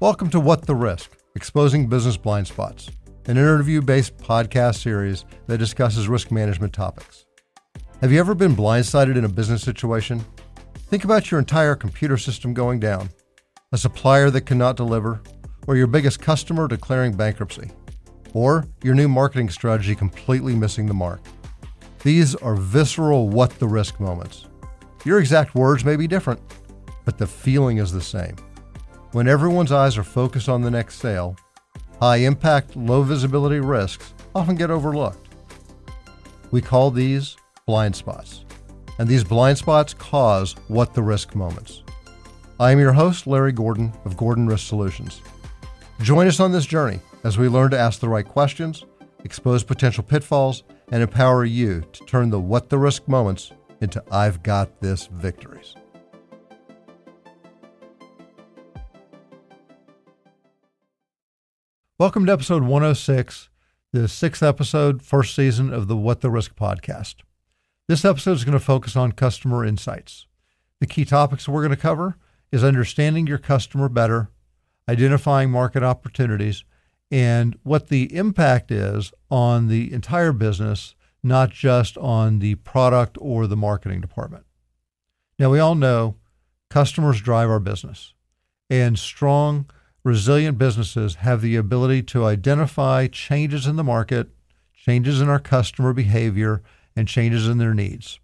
Welcome to What the Risk Exposing Business Blind Spots, an interview based podcast series that discusses risk management topics. Have you ever been blindsided in a business situation? Think about your entire computer system going down, a supplier that cannot deliver, or your biggest customer declaring bankruptcy, or your new marketing strategy completely missing the mark. These are visceral what the risk moments. Your exact words may be different, but the feeling is the same. When everyone's eyes are focused on the next sale, high impact, low visibility risks often get overlooked. We call these blind spots, and these blind spots cause what the risk moments. I am your host, Larry Gordon of Gordon Risk Solutions. Join us on this journey as we learn to ask the right questions, expose potential pitfalls, and empower you to turn the what the risk moments into I've got this victories. Welcome to episode 106, the sixth episode, first season of the What the Risk podcast. This episode is going to focus on customer insights. The key topics we're going to cover is understanding your customer better, identifying market opportunities, and what the impact is on the entire business, not just on the product or the marketing department. Now, we all know customers drive our business, and strong resilient businesses have the ability to identify changes in the market, changes in our customer behavior, and changes in their needs.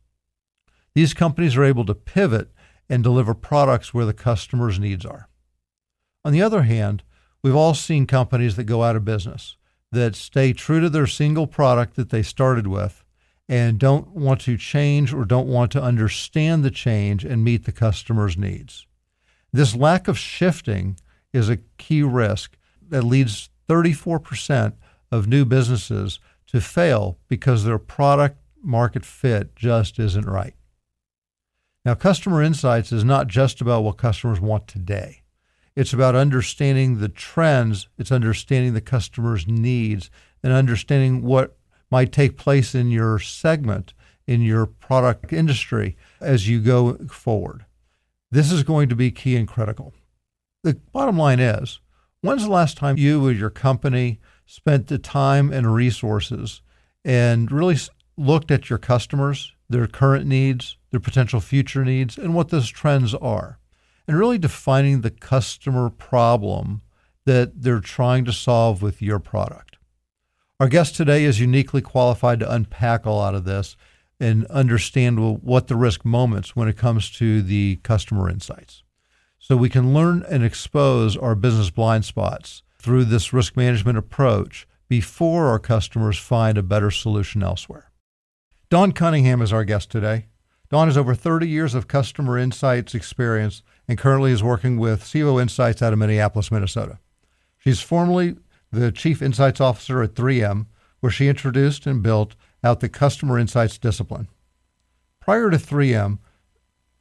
These companies are able to pivot and deliver products where the customer's needs are. On the other hand, we've all seen companies that go out of business that stay true to their single product that they started with and don't want to change or don't want to understand the change and meet the customer's needs. This lack of shifting is a key risk that leads 34% of new businesses to fail because their product market fit just isn't right. Now, customer insights is not just about what customers want today. It's about understanding the trends, it's understanding the customer's needs, and understanding what might take place in your segment, in your product industry as you go forward. This is going to be key and critical the bottom line is when's the last time you or your company spent the time and resources and really looked at your customers, their current needs, their potential future needs, and what those trends are, and really defining the customer problem that they're trying to solve with your product. Our guest today is uniquely qualified to unpack a lot of this and understand what the risk moments when it comes to the customer insights so we can learn and expose our business blind spots through this risk management approach before our customers find a better solution elsewhere. Dawn Cunningham is our guest today. Dawn has over 30 years of customer insights experience and currently is working with SIVO Insights out of Minneapolis, Minnesota. She's formerly the Chief Insights Officer at 3M, where she introduced and built out the customer insights discipline. Prior to 3M,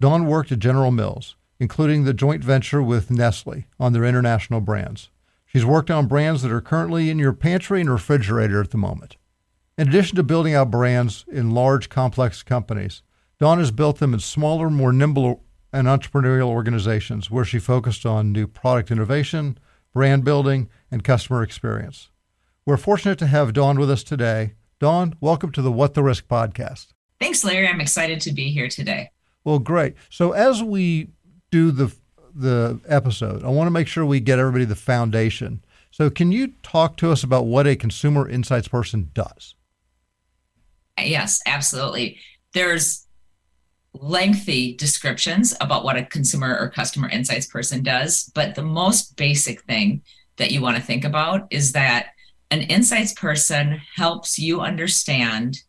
Dawn worked at General Mills, including the joint venture with Nestle on their international brands. She's worked on brands that are currently in your pantry and refrigerator at the moment. In addition to building out brands in large, complex companies, Dawn has built them in smaller, more nimble, and entrepreneurial organizations where she focused on new product innovation, brand building, and customer experience. We're fortunate to have Dawn with us today. Dawn, welcome to the What the Risk podcast. Thanks, Larry. I'm excited to be here today. Well, great. So, as we do the the episode, I want to make sure we get everybody the foundation. So, can you talk to us about what a consumer insights person does? Yes, absolutely. There's lengthy descriptions about what a consumer or customer insights person does, but the most basic thing that you want to think about is that an insights person helps you understand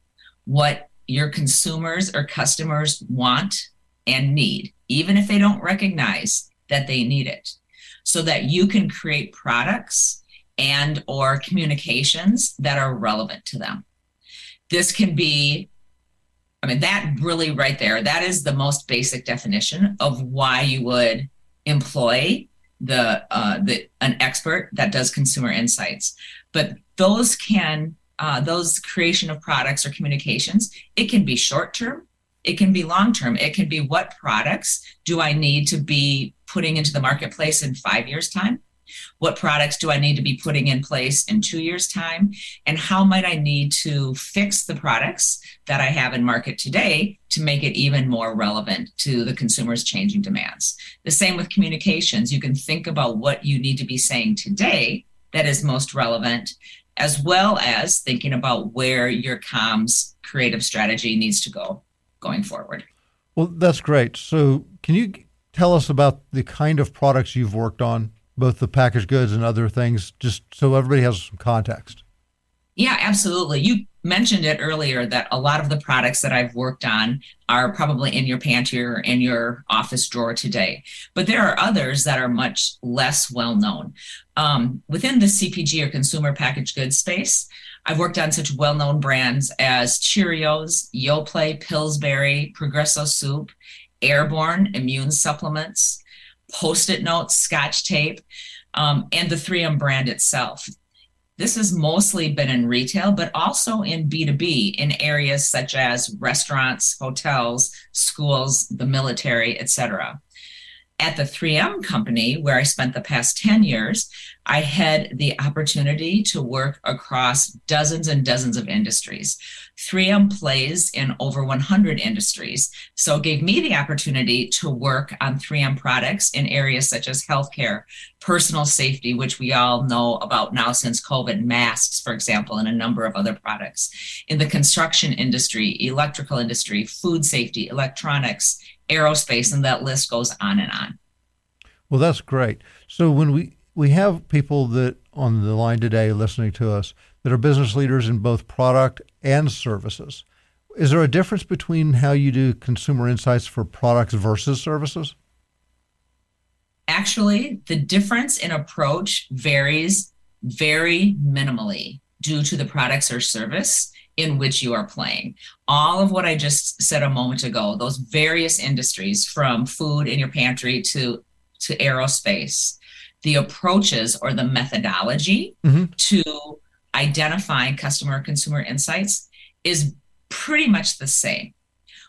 what your consumers or customers want and need even if they don't recognize that they need it so that you can create products and or communications that are relevant to them. This can be i mean that really right there that is the most basic definition of why you would employ the uh, the an expert that does consumer insights. But those can uh, those creation of products or communications it can be short term it can be long term. It can be what products do I need to be putting into the marketplace in five years' time? What products do I need to be putting in place in two years' time? And how might I need to fix the products that I have in market today to make it even more relevant to the consumer's changing demands? The same with communications. You can think about what you need to be saying today that is most relevant, as well as thinking about where your comms creative strategy needs to go going forward. Well, that's great. So, can you tell us about the kind of products you've worked on? both the packaged goods and other things, just so everybody has some context? Yeah, absolutely. You mentioned it earlier that a lot of the products that I've worked on are probably in your pantry or in your office drawer today. But there are others that are much less well known. Um, within the CPG or consumer packaged goods space, I've worked on such well known brands as Cheerios, Yoplait, Pillsbury, Progresso Soup, Airborne Immune Supplements, post-it notes, scotch tape, um, and the 3M brand itself. This has mostly been in retail, but also in B2B in areas such as restaurants, hotels, schools, the military, etc. At the 3M company, where I spent the past 10 years, I had the opportunity to work across dozens and dozens of industries. 3M plays in over 100 industries, so gave me the opportunity to work on 3M products in areas such as healthcare, personal safety, which we all know about now since COVID, masks, for example, and a number of other products. In the construction industry, electrical industry, food safety, electronics, aerospace, and that list goes on and on. Well, that's great. So when we we have people that on the line today listening to us that are business leaders in both product and services. Is there a difference between how you do consumer insights for products versus services? Actually, the difference in approach varies very minimally due to the products or service in which you are playing. All of what I just said a moment ago, those various industries from food in your pantry to to aerospace, the approaches or the methodology mm-hmm. to identifying customer consumer insights is pretty much the same.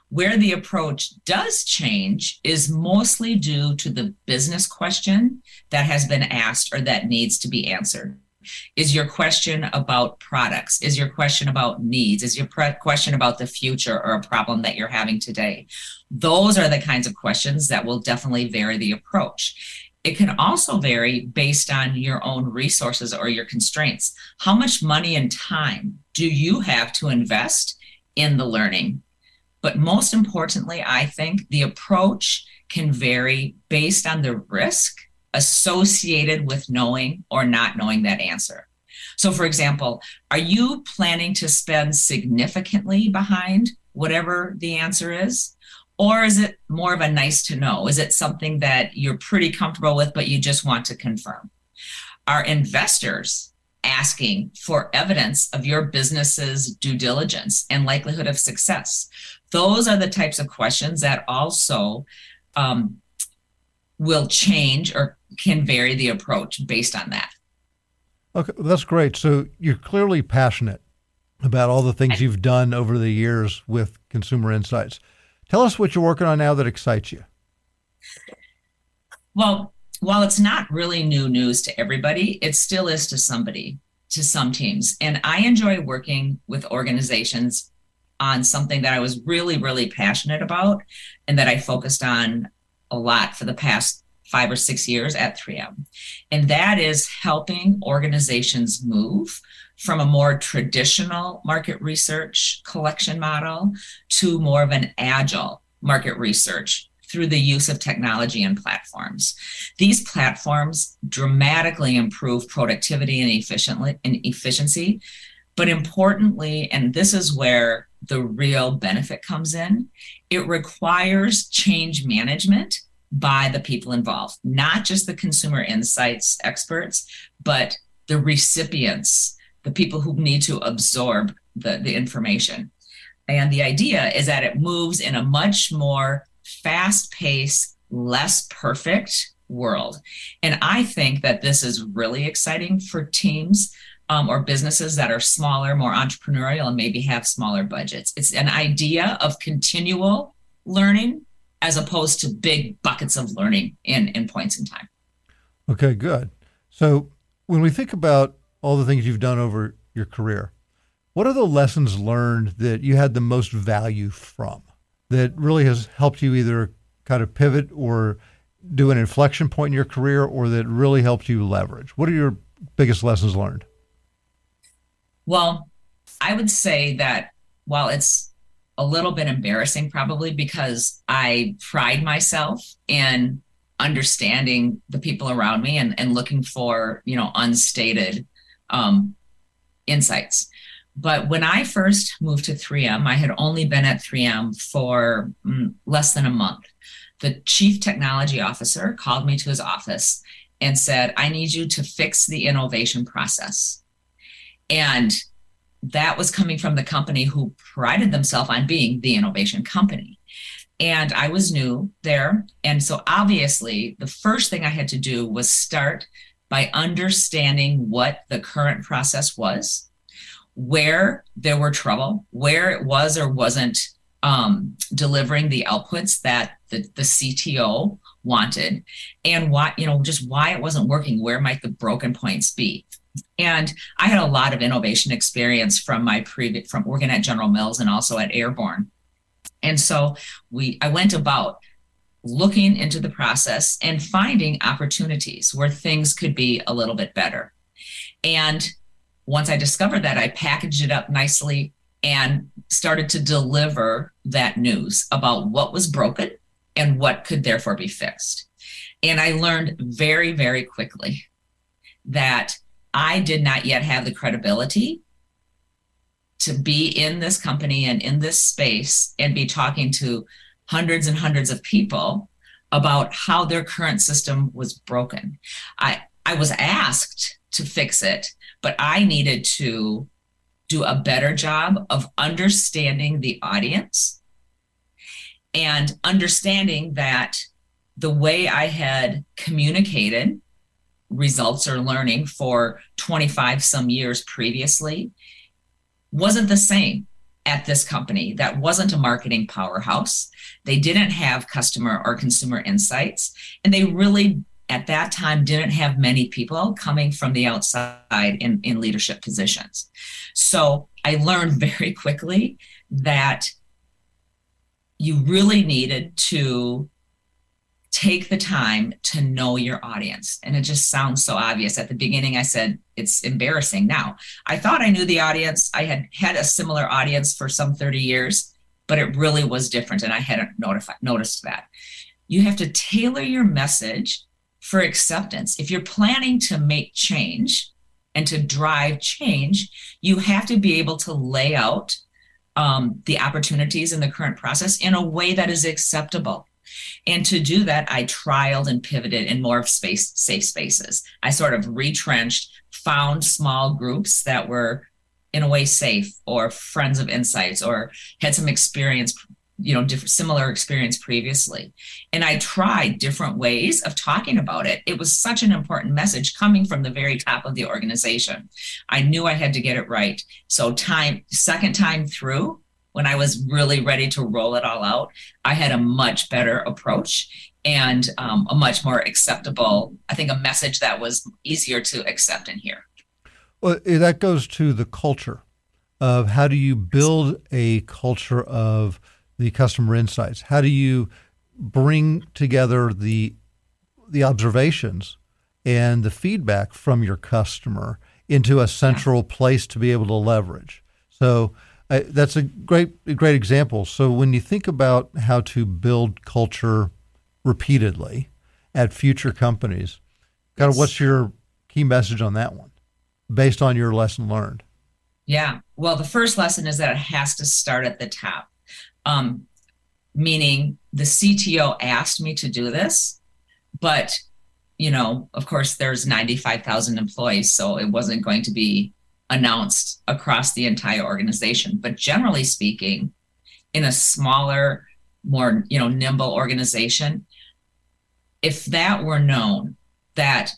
Where the approach does change is mostly due to the business question that has been asked or that needs to be answered. Is your question about products? Is your question about needs? Is your pre- question about the future or a problem that you're having today? Those are the kinds of questions that will definitely vary the approach. It can also vary based on your own resources or your constraints. How much money and time do you have to invest in the learning? But most importantly, I think the approach can vary based on the risk associated with knowing or not knowing that answer. So, for example, are you planning to spend significantly behind whatever the answer is? Or is it more of a nice to know? Is it something that you're pretty comfortable with, but you just want to confirm? Are investors asking for evidence of your business's due diligence and likelihood of success? Those are the types of questions that also um, will change or can vary the approach based on that. Okay, that's great. So you're clearly passionate about all the things you've done over the years with consumer insights. Tell us what you're working on now that excites you. Well, while it's not really new news to everybody, it still is to somebody, to some teams. And I enjoy working with organizations on something that I was really, really passionate about and that I focused on a lot for the past five or six years at 3M. And that is helping organizations move from a more traditional market research collection model to more of an agile market research through the use of technology and platforms. These platforms dramatically improve productivity and efficiently and efficiency, but importantly, and this is where the real benefit comes in, it requires change management by the people involved, not just the consumer insights experts, but the recipients the people who need to absorb the, the information. And the idea is that it moves in a much more fast paced, less perfect world. And I think that this is really exciting for teams um, or businesses that are smaller, more entrepreneurial, and maybe have smaller budgets. It's an idea of continual learning as opposed to big buckets of learning in, in points in time. Okay, good. So, when we think about all the things you've done over your career, what are the lessons learned that you had the most value from that really has helped you either kind of pivot or do an inflection point in your career or that really helped you leverage? What are your biggest lessons learned? Well, I would say that while it's a little bit embarrassing, probably because I pride myself in understanding the people around me and, and looking for, you know, unstated um, insights. But when I first moved to 3M, I had only been at 3M for mm, less than a month. The chief technology officer called me to his office and said, I need you to fix the innovation process. And that was coming from the company who prided themselves on being the innovation company. And I was new there. And so obviously, the first thing I had to do was start by understanding what the current process was, where there were trouble, where it was or wasn't um, delivering the outputs that the, the CTO wanted, and why, you know, just why it wasn't working, where might the broken points be. And I had a lot of innovation experience from my previous from working at General Mills and also at Airborne. And so we I went about looking into the process and finding opportunities where things could be a little bit better. And once I discovered that, I packaged it up nicely and started to deliver that news about what was broken and what could therefore be fixed. And I learned very, very quickly that I did not yet have the credibility to be in this company and in this space and be talking to hundreds and hundreds of people about how their current system was broken. I, I was asked to fix it, but I needed to do a better job of understanding the audience and understanding that the way I had communicated results or learning for 25 some years previously wasn't the same at this company that wasn't a marketing powerhouse. They didn't have customer or consumer insights, and they really at that time didn't have many people coming from the outside in, in leadership positions. So I learned very quickly that you really needed to take the time to know your audience. And it just sounds so obvious. At the beginning, I said it's embarrassing. Now, I thought I knew the audience. I had had a similar audience for some 30 years, but it really was different. And I hadn't notified, noticed that. You have to tailor your message for acceptance. If you're planning to make change and to drive change, you have to be able to lay out um, the opportunities in the current process in a way that is acceptable and to do that, I trialed and pivoted in more space safe spaces. I sort of retrenched, found small groups that were in a way safe or friends of insights or had some experience you know different similar experience previously. And i tried different ways of talking about it. It was such an important message coming from the very top of the organization. I knew i had to get it right. So time second time through when I was really ready to roll it all out, I had a much better approach and um, a much more acceptable, I think, a message that was easier to accept and hear. Well, that goes to the culture of how do you build a culture of the customer insights? How do you bring together the the observations and the feedback from your customer into a central yeah. place to be able to leverage? So I, that's a great great example. So when you think about how to build culture repeatedly at future companies, kind of what's your key message on that one, based on your lesson learned? Yeah. Well, the first lesson is that it has to start at the top. Um, meaning the CTO asked me to do this, but you know, of course, there's 95,000 employees, so it wasn't going to be announced across the entire organization. But generally speaking, in a smaller, more you know nimble organization, if that were known that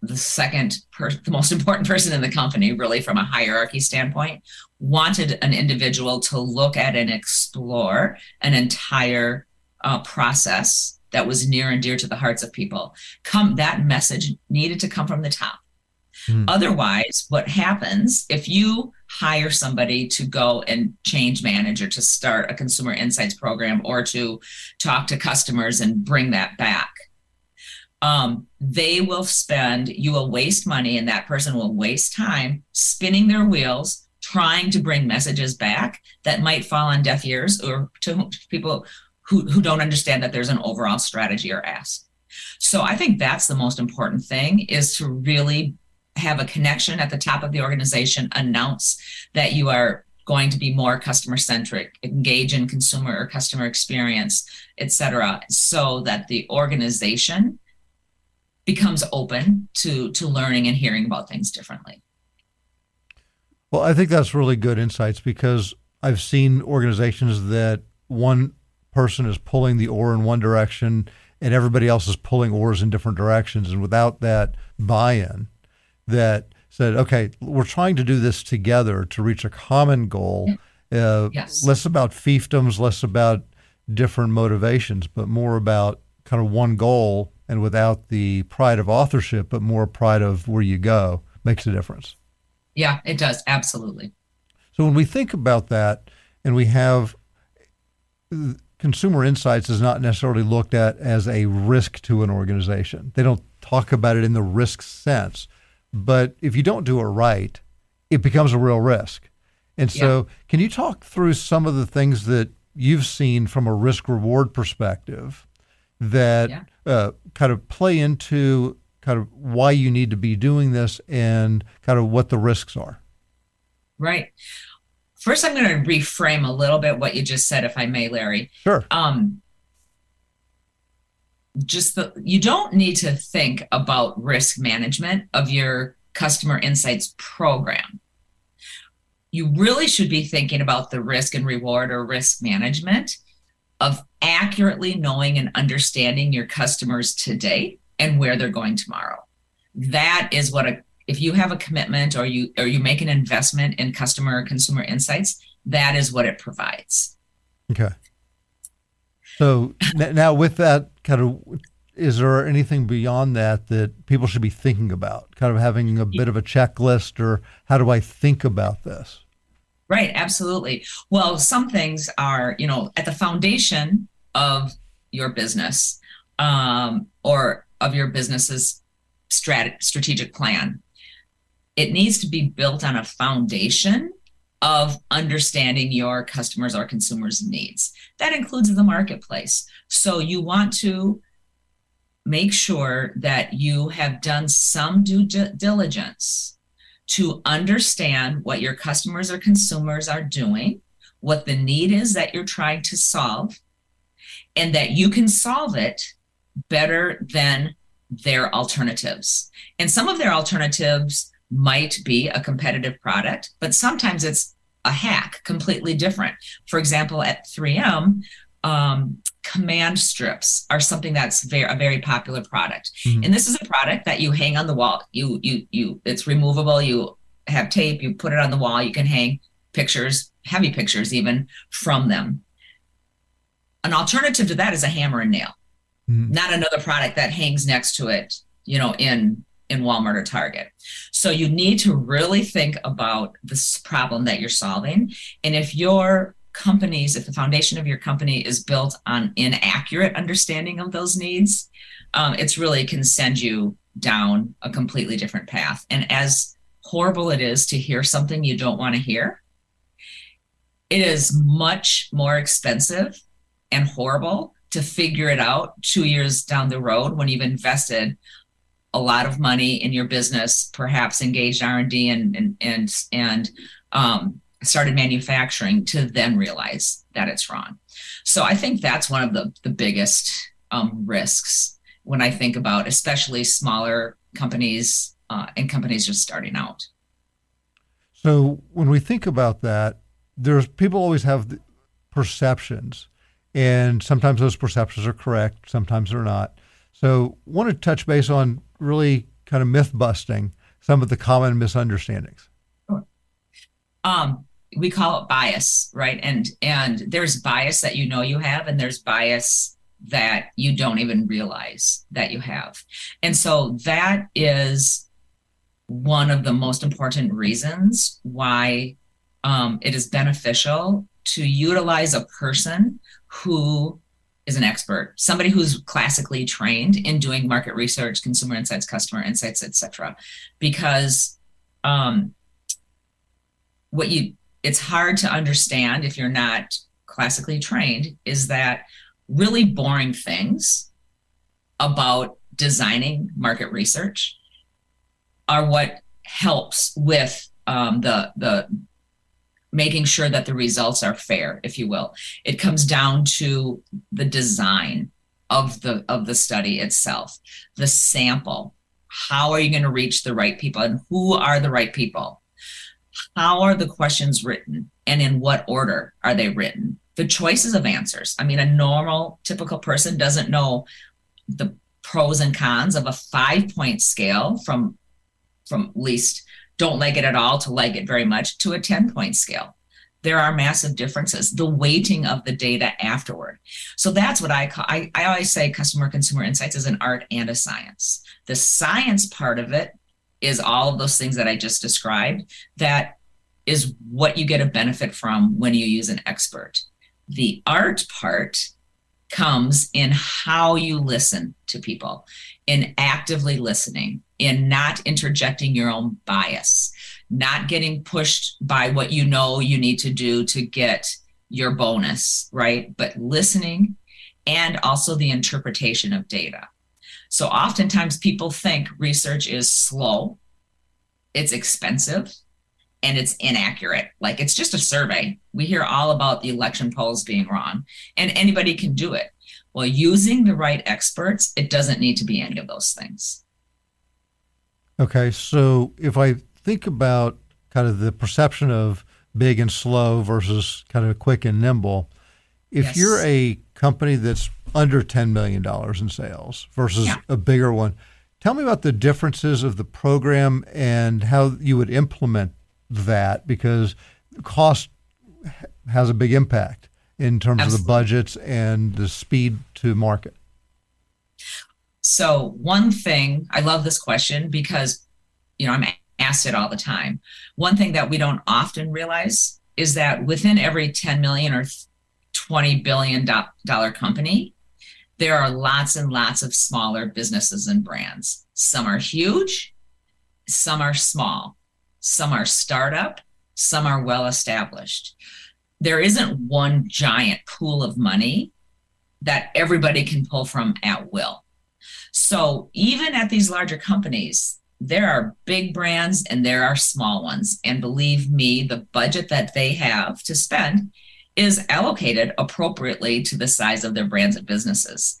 the second per- the most important person in the company really from a hierarchy standpoint wanted an individual to look at and explore an entire uh, process that was near and dear to the hearts of people come that message needed to come from the top Mm. Otherwise, what happens if you hire somebody to go and change manager to start a consumer insights program or to talk to customers and bring that back? Um, they will spend, you will waste money, and that person will waste time spinning their wheels trying to bring messages back that might fall on deaf ears or to people who, who don't understand that there's an overall strategy or ask. So I think that's the most important thing is to really have a connection at the top of the organization, announce that you are going to be more customer centric, engage in consumer or customer experience, et cetera, so that the organization becomes open to to learning and hearing about things differently. Well, I think that's really good insights because I've seen organizations that one person is pulling the oar in one direction and everybody else is pulling oars in different directions. And without that buy in, that said, okay, we're trying to do this together to reach a common goal. Uh, yes. Less about fiefdoms, less about different motivations, but more about kind of one goal and without the pride of authorship, but more pride of where you go makes a difference. Yeah, it does. Absolutely. So when we think about that and we have consumer insights is not necessarily looked at as a risk to an organization. They don't talk about it in the risk sense. But if you don't do it right, it becomes a real risk. And so, yeah. can you talk through some of the things that you've seen from a risk reward perspective that yeah. uh, kind of play into kind of why you need to be doing this and kind of what the risks are. Right. First, I'm going to reframe a little bit what you just said, if I may, Larry. Sure. Um, just the you don't need to think about risk management of your customer insights program. You really should be thinking about the risk and reward or risk management of accurately knowing and understanding your customers today and where they're going tomorrow. That is what a if you have a commitment or you or you make an investment in customer or consumer insights, that is what it provides. Okay. So now with that kind of is there anything beyond that that people should be thinking about? Kind of having a bit of a checklist or how do I think about this? Right, absolutely. Well, some things are, you know, at the foundation of your business um, or of your business's strat- strategic plan. It needs to be built on a foundation of understanding your customers or consumers' needs. That includes the marketplace. So you want to make sure that you have done some due diligence to understand what your customers or consumers are doing, what the need is that you're trying to solve, and that you can solve it better than their alternatives. And some of their alternatives might be a competitive product, but sometimes it's a hack, completely different. For example, at 3M, um, command strips are something that's very a very popular product. Mm-hmm. And this is a product that you hang on the wall. You you you it's removable. You have tape. You put it on the wall. You can hang pictures, heavy pictures even from them. An alternative to that is a hammer and nail mm-hmm. not another product that hangs next to it, you know, in in Walmart or Target. So you need to really think about this problem that you're solving. And if your companies, if the foundation of your company is built on inaccurate understanding of those needs, um, it's really can send you down a completely different path. And as horrible it is to hear something you don't want to hear, it is much more expensive and horrible to figure it out two years down the road when you've invested a lot of money in your business, perhaps engaged R and D and and and um, started manufacturing to then realize that it's wrong. So I think that's one of the the biggest um, risks when I think about especially smaller companies uh, and companies just starting out. So when we think about that, there's people always have perceptions and sometimes those perceptions are correct, sometimes they're not. So, want to touch base on really kind of myth busting some of the common misunderstandings. Sure. Um, we call it bias, right? And and there's bias that you know you have, and there's bias that you don't even realize that you have. And so that is one of the most important reasons why um, it is beneficial to utilize a person who is an expert, somebody who's classically trained in doing market research, consumer insights, customer insights, etc. Because um, what you it's hard to understand if you're not classically trained is that really boring things about designing market research are what helps with um, the the making sure that the results are fair, if you will. It comes down to the design of the of the study itself, the sample. How are you going to reach the right people and who are the right people? How are the questions written and in what order are they written? The choices of answers. I mean, a normal, typical person doesn't know the pros and cons of a five point scale from from least don't like it at all to like it very much to a 10 point scale. There are massive differences. The weighting of the data afterward. So that's what I call, I, I always say customer consumer insights is an art and a science. The science part of it is all of those things that I just described. That is what you get a benefit from when you use an expert. The art part comes in how you listen to people, in actively listening, in not interjecting your own bias, not getting pushed by what you know you need to do to get your bonus, right? But listening and also the interpretation of data. So oftentimes people think research is slow, it's expensive, and it's inaccurate. Like it's just a survey. We hear all about the election polls being wrong, and anybody can do it. Well, using the right experts, it doesn't need to be any of those things. Okay, so if I think about kind of the perception of big and slow versus kind of quick and nimble, if yes. you're a company that's under $10 million in sales versus yeah. a bigger one, tell me about the differences of the program and how you would implement that because cost has a big impact in terms Absolutely. of the budgets and the speed to market. So, one thing I love this question because, you know, I'm asked it all the time. One thing that we don't often realize is that within every 10 million or 20 billion dollar company, there are lots and lots of smaller businesses and brands. Some are huge, some are small. Some are startup, some are well established. There isn't one giant pool of money that everybody can pull from at will. So even at these larger companies, there are big brands and there are small ones. And believe me, the budget that they have to spend is allocated appropriately to the size of their brands and businesses.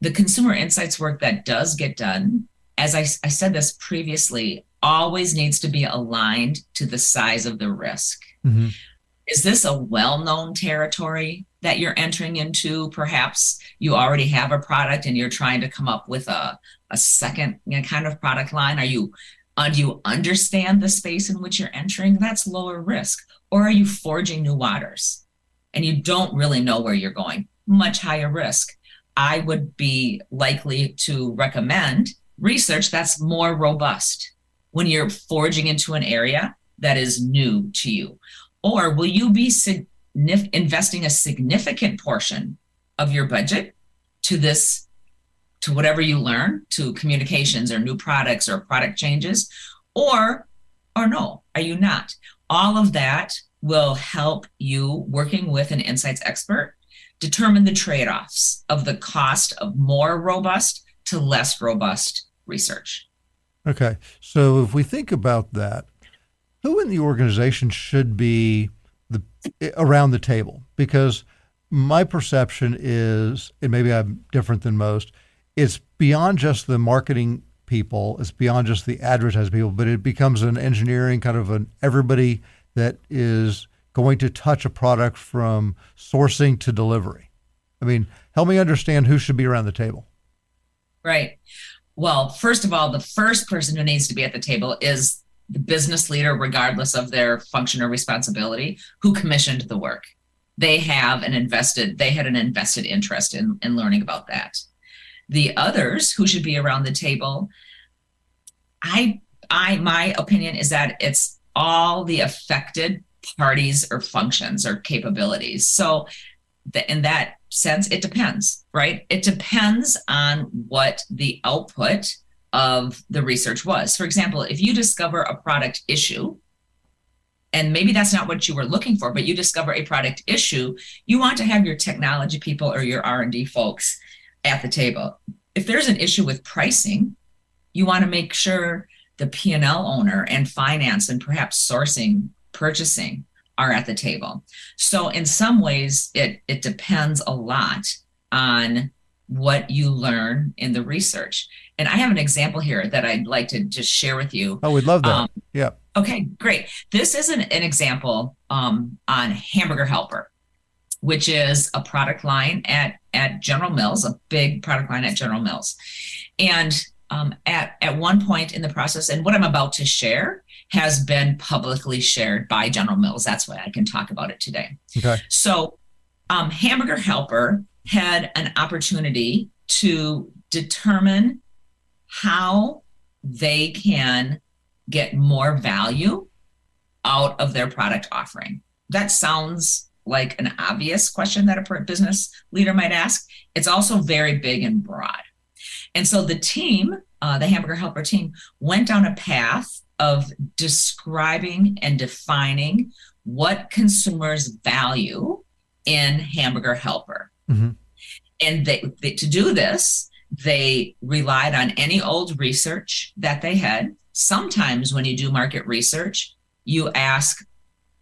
The consumer insights work that does get done, as I, I said this previously, always needs to be aligned to the size of the risk. Mm-hmm. Is this a well known territory that you're entering into? Perhaps you already have a product and you're trying to come up with a, a second you know, kind of product line. Are you uh, do you understand the space in which you're entering? That's lower risk. Or are you forging new waters and you don't really know where you're going? Much higher risk. I would be likely to recommend research that's more robust when you're forging into an area that is new to you? Or will you be investing a significant portion of your budget to this, to whatever you learn, to communications or new products or product changes? Or, or no, are you not? All of that will help you working with an insights expert determine the trade offs of the cost of more robust to less robust research. Okay. So if we think about that, who in the organization should be the around the table? Because my perception is, and maybe I'm different than most, it's beyond just the marketing people, it's beyond just the advertising people, but it becomes an engineering kind of an everybody that is going to touch a product from sourcing to delivery. I mean, help me understand who should be around the table. Right. Well, first of all, the first person who needs to be at the table is business leader, regardless of their function or responsibility, who commissioned the work. They have an invested, they had an invested interest in, in learning about that. The others who should be around the table, I I my opinion is that it's all the affected parties or functions or capabilities. So the, in that sense, it depends, right? It depends on what the output of the research was. For example, if you discover a product issue, and maybe that's not what you were looking for, but you discover a product issue, you want to have your technology people or your R&D folks at the table. If there's an issue with pricing, you want to make sure the P&L owner and finance and perhaps sourcing, purchasing are at the table. So in some ways it it depends a lot on what you learn in the research. And I have an example here that I'd like to just share with you. Oh, we'd love that. Um, yeah. Okay, great. This is an, an example um, on Hamburger Helper, which is a product line at, at General Mills, a big product line at General Mills. And um, at, at one point in the process, and what I'm about to share has been publicly shared by General Mills. That's why I can talk about it today. Okay. So, um, Hamburger Helper had an opportunity to determine how they can get more value out of their product offering. That sounds like an obvious question that a business leader might ask. It's also very big and broad. And so the team, uh, the Hamburger Helper team, went down a path of describing and defining what consumers value in Hamburger Helper. Mm-hmm. And they, they, to do this, they relied on any old research that they had. Sometimes when you do market research, you ask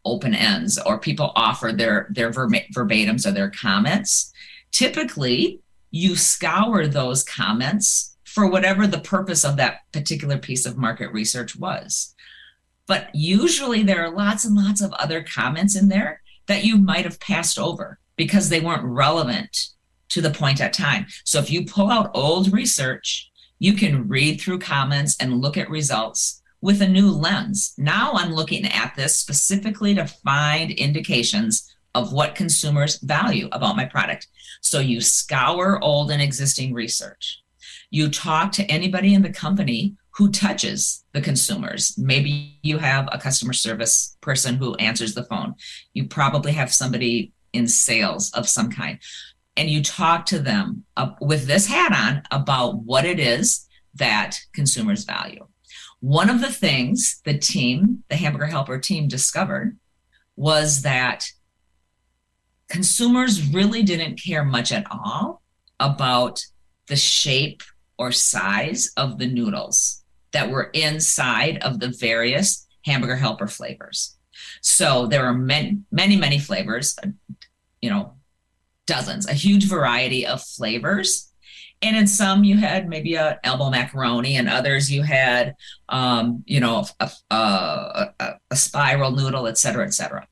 open ends or people offer their their verbatims or their comments. Typically, you scour those comments for whatever the purpose of that particular piece of market research was. But usually there are lots and lots of other comments in there that you might have passed over because they weren't relevant to the point at time. So if you pull out old research, you can read through comments and look at results with a new lens. Now I'm looking at this specifically to find indications of what consumers value about my product. So you scour old and existing research you talk to anybody in the company who touches the consumers. Maybe you have a customer service person who answers the phone. You probably have somebody in sales of some kind. And you talk to them uh, with this hat on about what it is that consumers value. One of the things the team, the Hamburger Helper team, discovered was that consumers really didn't care much at all about the shape or size of the noodles that were inside of the various hamburger helper flavors. So there are many, many, many flavors, you know, dozens, a huge variety of flavors. And in some, you had maybe a elbow macaroni, and others you had, um, you know, a, a, a, a spiral noodle, et cetera, et cetera.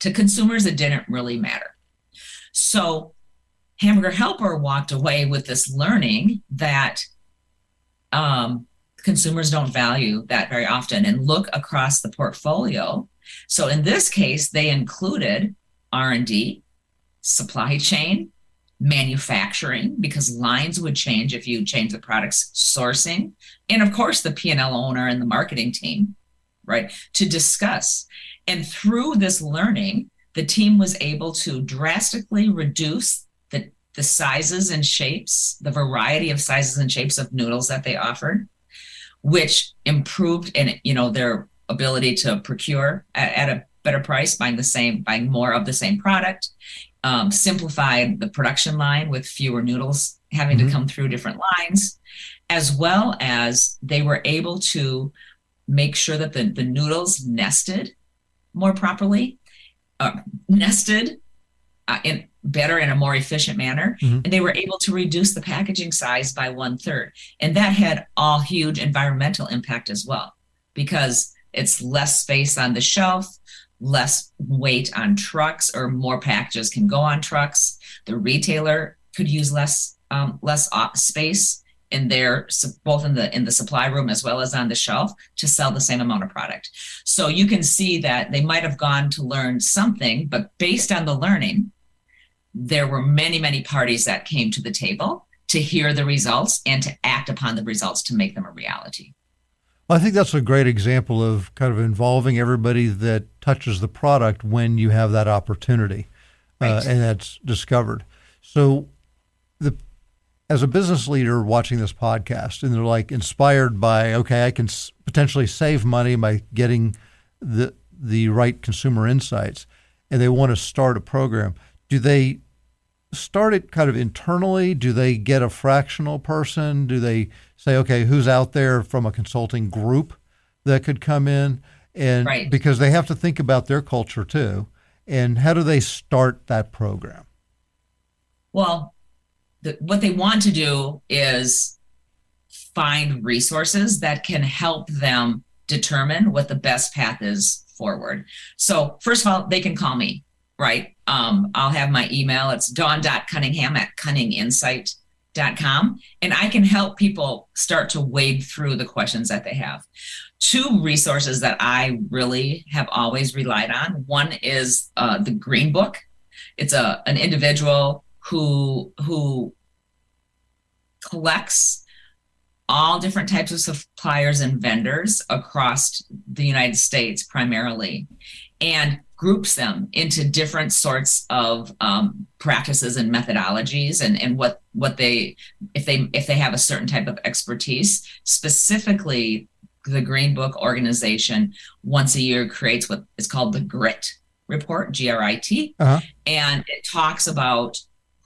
To consumers, it didn't really matter. So Hamburger Helper walked away with this learning that um, consumers don't value that very often and look across the portfolio. So in this case, they included R&D, supply chain, manufacturing because lines would change if you change the product's sourcing, and of course the P&L owner and the marketing team, right, to discuss. And through this learning, the team was able to drastically reduce the sizes and shapes, the variety of sizes and shapes of noodles that they offered, which improved and you know their ability to procure at, at, a better price, buying the same, buying more of the same product, um, simplified the production line with fewer noodles having mm-hmm. to come through different lines, as well as they were able to make sure that the, the noodles nested more properly, uh, nested uh, in better in a more efficient manner mm-hmm. and they were able to reduce the packaging size by one third and that had all huge environmental impact as well because it's less space on the shelf less weight on trucks or more packages can go on trucks the retailer could use less um, less space in their both in the in the supply room as well as on the shelf to sell the same amount of product so you can see that they might have gone to learn something but based on the learning there were many, many parties that came to the table to hear the results and to act upon the results to make them a reality. Well, I think that's a great example of kind of involving everybody that touches the product when you have that opportunity uh, right. uh, and that's discovered. So, the as a business leader watching this podcast, and they're like inspired by, okay, I can s- potentially save money by getting the the right consumer insights, and they want to start a program. Do they start it kind of internally? Do they get a fractional person? Do they say, okay, who's out there from a consulting group that could come in? And right. because they have to think about their culture too. And how do they start that program? Well, the, what they want to do is find resources that can help them determine what the best path is forward. So, first of all, they can call me right? Um, I'll have my email. It's dawn.cunningham at cunninginsight.com. And I can help people start to wade through the questions that they have. Two resources that I really have always relied on. One is uh, the Green Book. It's a an individual who who collects all different types of suppliers and vendors across the United States primarily and groups them into different sorts of um, practices and methodologies and, and what what they if they if they have a certain type of expertise specifically the green book organization once a year creates what is called the grit report grit uh-huh. and it talks about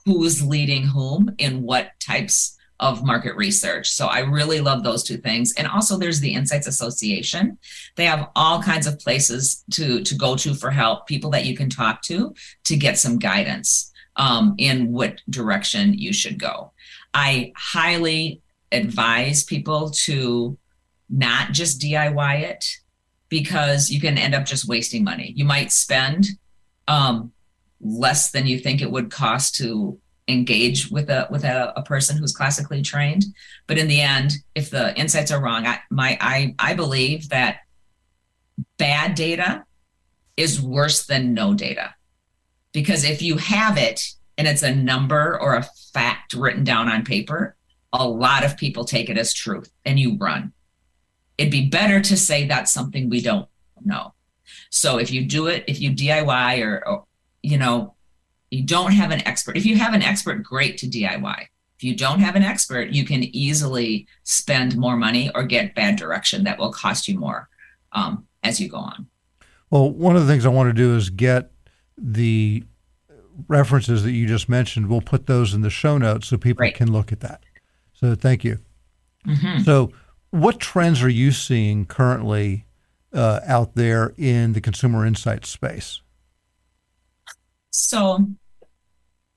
who's leading whom in what types of market research. So I really love those two things. And also there's the Insights Association. They have all kinds of places to to go to for help, people that you can talk to to get some guidance um, in what direction you should go. I highly advise people to not just DIY it because you can end up just wasting money. You might spend um, less than you think it would cost to engage with a with a, a, person who's classically trained. But in the end if the insights are wrong i my i i believe that bad data is worse than no data. Because if you have it and it's a number or a fact written down on paper a lot of people take it as truth and you run. It'd be better to say that's something we don't know. So if you do it if you diy or, or you know you don't have an expert. If you have an expert, great to DIY. If you don't have an expert, you can easily spend more money or get bad direction that will cost you more um, as you go on. Well, one of the things I want to do is get the references that you just mentioned. We'll put those in the show notes so people can look at that. So thank you. Mm-hmm. So, what trends are you seeing currently uh, out there in the consumer insight space? So,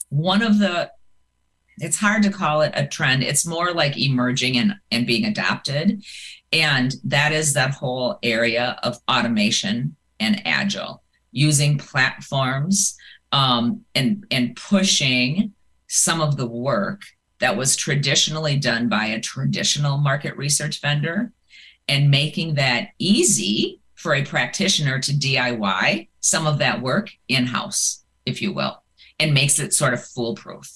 one of the it's hard to call it a trend. It's more like emerging and, and being adapted And that is that whole area of automation and agile, using platforms um, and, and pushing some of the work that was traditionally done by a traditional market research vendor and making that easy for a practitioner to DIY some of that work in house if you will, and makes it sort of foolproof.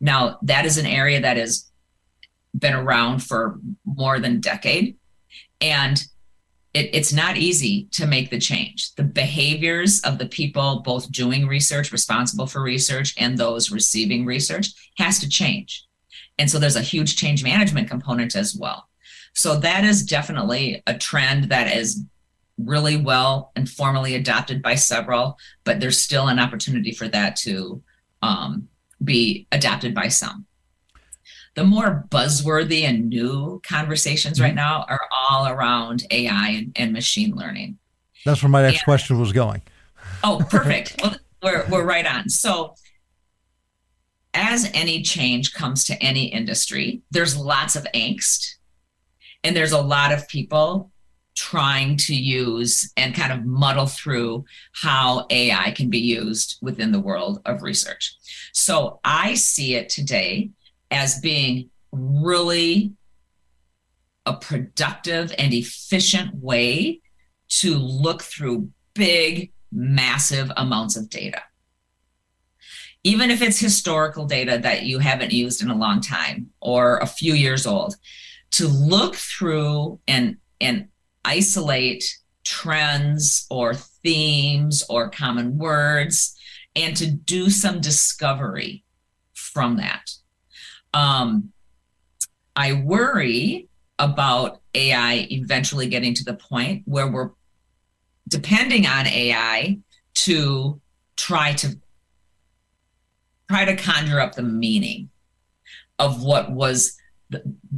Now, that is an area that has been around for more than a decade. And it, it's not easy to make the change. The behaviors of the people both doing research, responsible for research, and those receiving research has to change. And so there's a huge change management component as well. So that is definitely a trend that is really well and formally adopted by several, but there's still an opportunity for that to um, be adapted by some. The more buzzworthy and new conversations mm-hmm. right now are all around AI and, and machine learning. That's where my next and, question was going. oh, perfect. well, we're, we're right on. So, as any change comes to any industry, there's lots of angst and there's a lot of people trying to use and kind of muddle through how AI can be used within the world of research. So I see it today as being really a productive and efficient way to look through big, massive amounts of data. Even if it's historical data that you haven't used in a long time or a few years old, to look through and and isolate trends or themes or common words and to do some discovery from that. Um, I worry about AI eventually getting to the point where we're depending on AI to try to try to conjure up the meaning of what was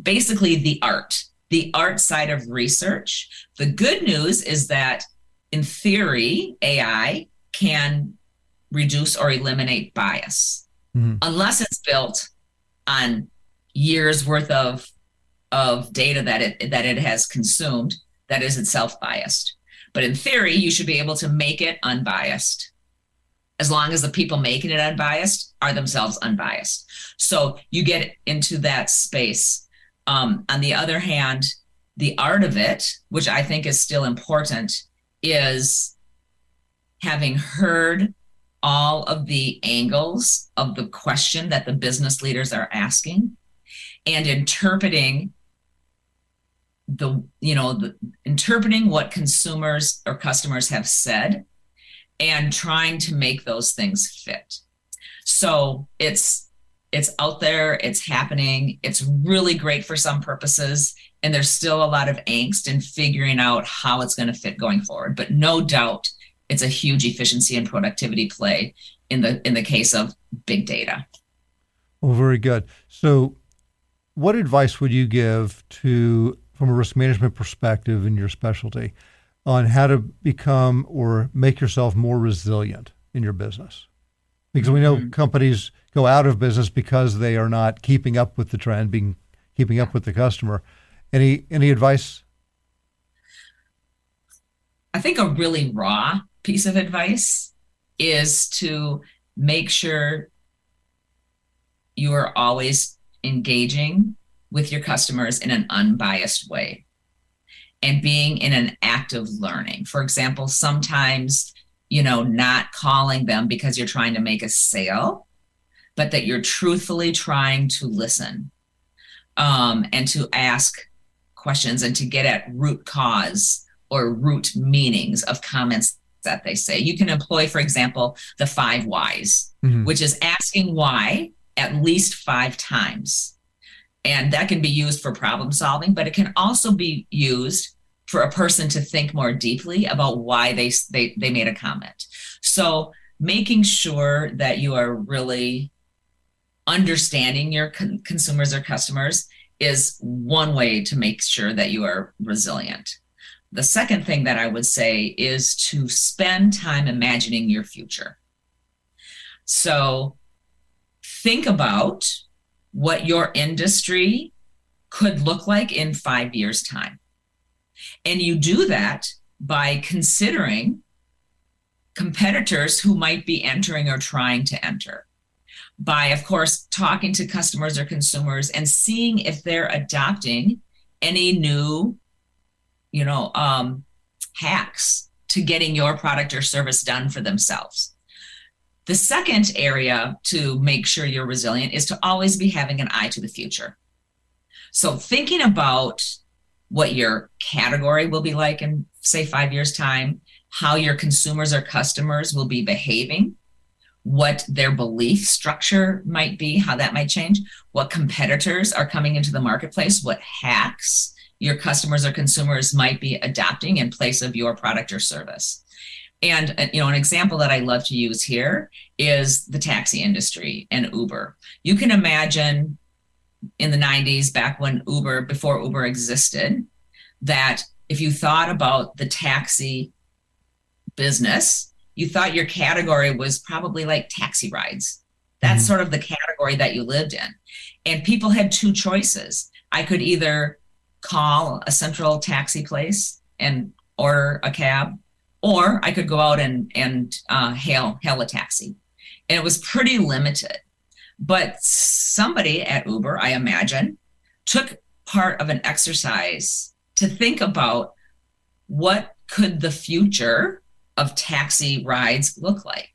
basically the art, the art side of research. The good news is that in theory, AI can reduce or eliminate bias mm-hmm. unless it's built on years worth of of data that it that it has consumed that is itself biased. But in theory, you should be able to make it unbiased as long as the people making it unbiased are themselves unbiased. So you get into that space. Um, on the other hand, the art of it, which I think is still important, is having heard all of the angles of the question that the business leaders are asking and interpreting the you know the, interpreting what consumers or customers have said and trying to make those things fit. So it's it's out there. It's happening. It's really great for some purposes. And there's still a lot of angst in figuring out how it's going to fit going forward. But no doubt it's a huge efficiency and productivity play in the in the case of big data. Well very good. So what advice would you give to from a risk management perspective in your specialty on how to become or make yourself more resilient in your business because we know mm-hmm. companies go out of business because they are not keeping up with the trend being keeping up with the customer any any advice i think a really raw piece of advice is to make sure you are always engaging with your customers in an unbiased way and being in an active learning. For example, sometimes, you know, not calling them because you're trying to make a sale, but that you're truthfully trying to listen um, and to ask questions and to get at root cause or root meanings of comments that they say. You can employ, for example, the five whys, mm-hmm. which is asking why at least five times. And that can be used for problem solving, but it can also be used for a person to think more deeply about why they, they, they made a comment. So making sure that you are really understanding your con- consumers or customers is one way to make sure that you are resilient. The second thing that I would say is to spend time imagining your future. So think about what your industry could look like in five years' time. And you do that by considering competitors who might be entering or trying to enter. By, of course, talking to customers or consumers and seeing if they're adopting any new, you know, um, hacks to getting your product or service done for themselves. The second area to make sure you're resilient is to always be having an eye to the future. So, thinking about what your category will be like in, say, five years' time, how your consumers or customers will be behaving, what their belief structure might be, how that might change, what competitors are coming into the marketplace, what hacks your customers or consumers might be adopting in place of your product or service. And uh, you know, an example that I love to use here is the taxi industry and Uber. You can imagine in the 90s, back when Uber, before Uber existed, that if you thought about the taxi business, you thought your category was probably like taxi rides. That's mm-hmm. sort of the category that you lived in. And people had two choices. I could either call a central taxi place and order a cab, or I could go out and and uh, hail hail a taxi, and it was pretty limited. But somebody at Uber, I imagine, took part of an exercise to think about what could the future of taxi rides look like,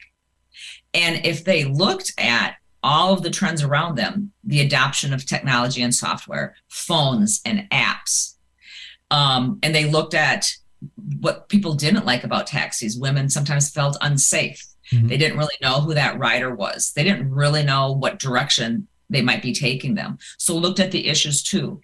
and if they looked at all of the trends around them, the adoption of technology and software, phones and apps, Um, and they looked at what people didn't like about taxis. Women sometimes felt unsafe. Mm-hmm. They didn't really know who that rider was. They didn't really know what direction they might be taking them. So looked at the issues too.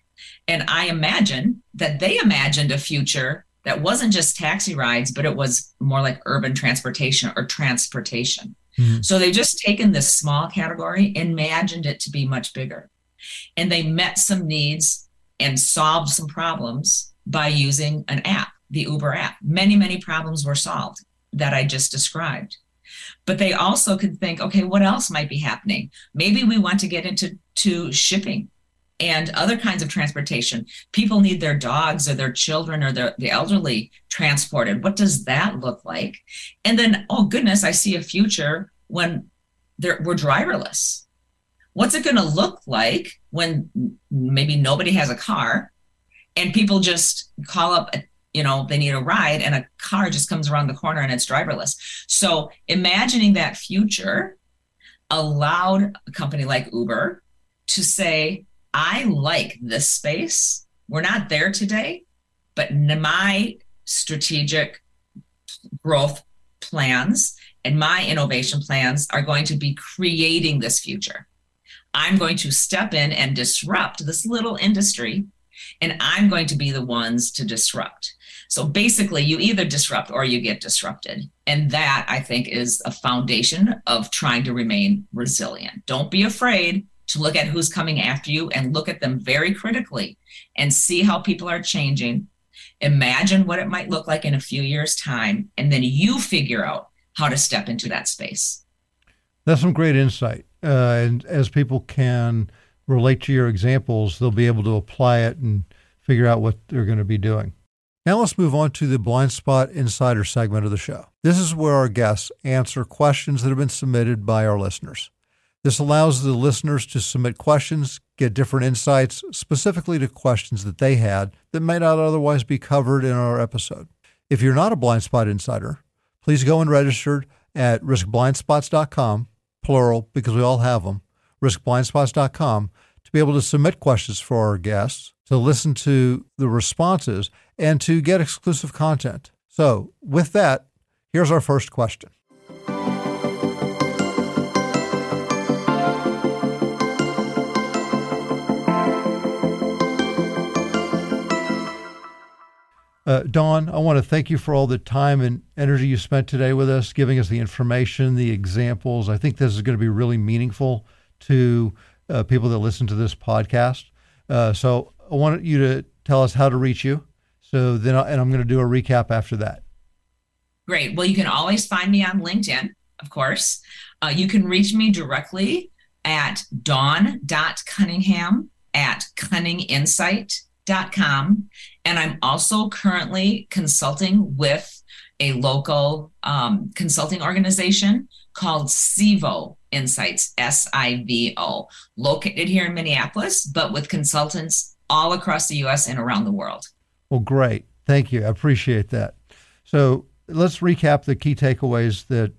And I imagine that they imagined a future that wasn't just taxi rides, but it was more like urban transportation or transportation. Mm-hmm. So they've just taken this small category and imagined it to be much bigger. And they met some needs and solved some problems by using an app, the Uber app. Many, many problems were solved that I just described. But they also could think, okay, what else might be happening? Maybe we want to get into to shipping and other kinds of transportation. People need their dogs or their children or their, the elderly transported. What does that look like? And then, oh goodness, I see a future when we're driverless. What's it going to look like when maybe nobody has a car and people just call up a you know they need a ride and a car just comes around the corner and it's driverless. So imagining that future allowed a company like uber to say i like this space. We're not there today but my strategic growth plans and my innovation plans are going to be creating this future. I'm going to step in and disrupt this little industry and i'm going to be the ones to disrupt so basically, you either disrupt or you get disrupted. And that, I think, is a foundation of trying to remain resilient. Don't be afraid to look at who's coming after you and look at them very critically and see how people are changing. Imagine what it might look like in a few years' time, and then you figure out how to step into that space. That's some great insight. Uh, and as people can relate to your examples, they'll be able to apply it and figure out what they're going to be doing. Now let's move on to the Blind Spot Insider segment of the show. This is where our guests answer questions that have been submitted by our listeners. This allows the listeners to submit questions, get different insights specifically to questions that they had that may not otherwise be covered in our episode. If you're not a Blind Spot Insider, please go and register at riskblindspots.com, plural because we all have them, riskblindspots.com, to be able to submit questions for our guests, to listen to the responses, and to get exclusive content. So, with that, here's our first question. Uh, Dawn, I want to thank you for all the time and energy you spent today with us, giving us the information, the examples. I think this is going to be really meaningful to uh, people that listen to this podcast. Uh, so I want you to tell us how to reach you. So then, and I'm going to do a recap after that. Great. Well, you can always find me on LinkedIn, of course. Uh, you can reach me directly at dawn.cunningham at cunninginsight.com. And I'm also currently consulting with a local um, consulting organization called SIVO Insights, S I V O, located here in Minneapolis, but with consultants all across the US and around the world. Well, great. Thank you. I appreciate that. So let's recap the key takeaways that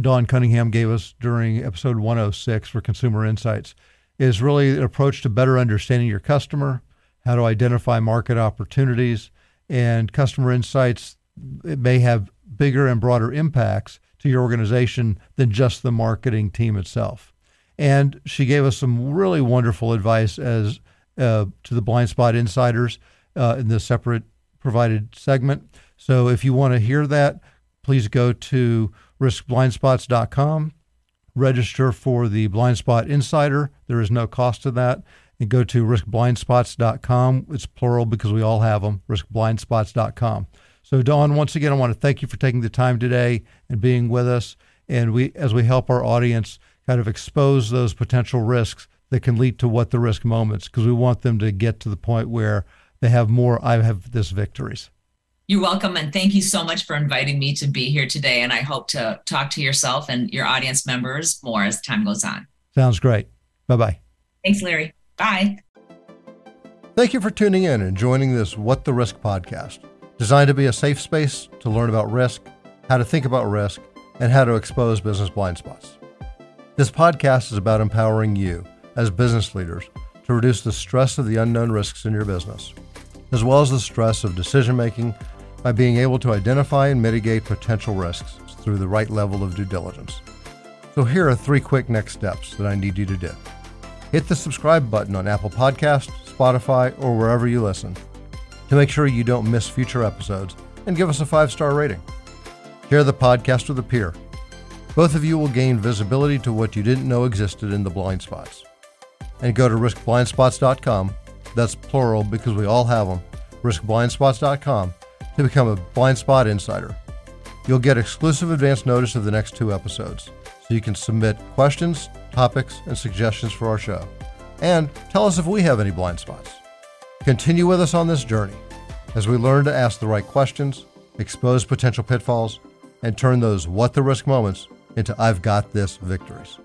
Dawn Cunningham gave us during episode 106 for Consumer Insights is really an approach to better understanding your customer, how to identify market opportunities, and customer insights it may have bigger and broader impacts to your organization than just the marketing team itself. And she gave us some really wonderful advice as uh, to the blind spot insiders uh, in the separate provided segment. So if you want to hear that, please go to riskblindspots.com, register for the Blind Spot Insider. There is no cost to that. And go to riskblindspots.com. It's plural because we all have them, riskblindspots.com. So, Dawn, once again, I want to thank you for taking the time today and being with us. And we, as we help our audience kind of expose those potential risks that can lead to what the risk moments, because we want them to get to the point where they have more I have this victories. You're welcome. And thank you so much for inviting me to be here today. And I hope to talk to yourself and your audience members more as time goes on. Sounds great. Bye bye. Thanks, Larry. Bye. Thank you for tuning in and joining this What the Risk podcast, designed to be a safe space to learn about risk, how to think about risk, and how to expose business blind spots. This podcast is about empowering you as business leaders to reduce the stress of the unknown risks in your business. as well as the stress of decision making by being able to identify and mitigate potential risks through the right level of due diligence. So, here are three quick next steps that I need you to do. Hit the subscribe button on Apple Podcasts, Spotify, or wherever you listen to make sure you don't miss future episodes and give us a five star rating. Share the podcast with a peer. Both of you will gain visibility to what you didn't know existed in the blind spots. And go to riskblindspots.com, that's plural because we all have them, riskblindspots.com to become a blind spot insider. You'll get exclusive advance notice of the next two episodes, so you can submit questions, topics, and suggestions for our show. And tell us if we have any blind spots. Continue with us on this journey as we learn to ask the right questions, expose potential pitfalls, and turn those what the risk moments into I've got this victories.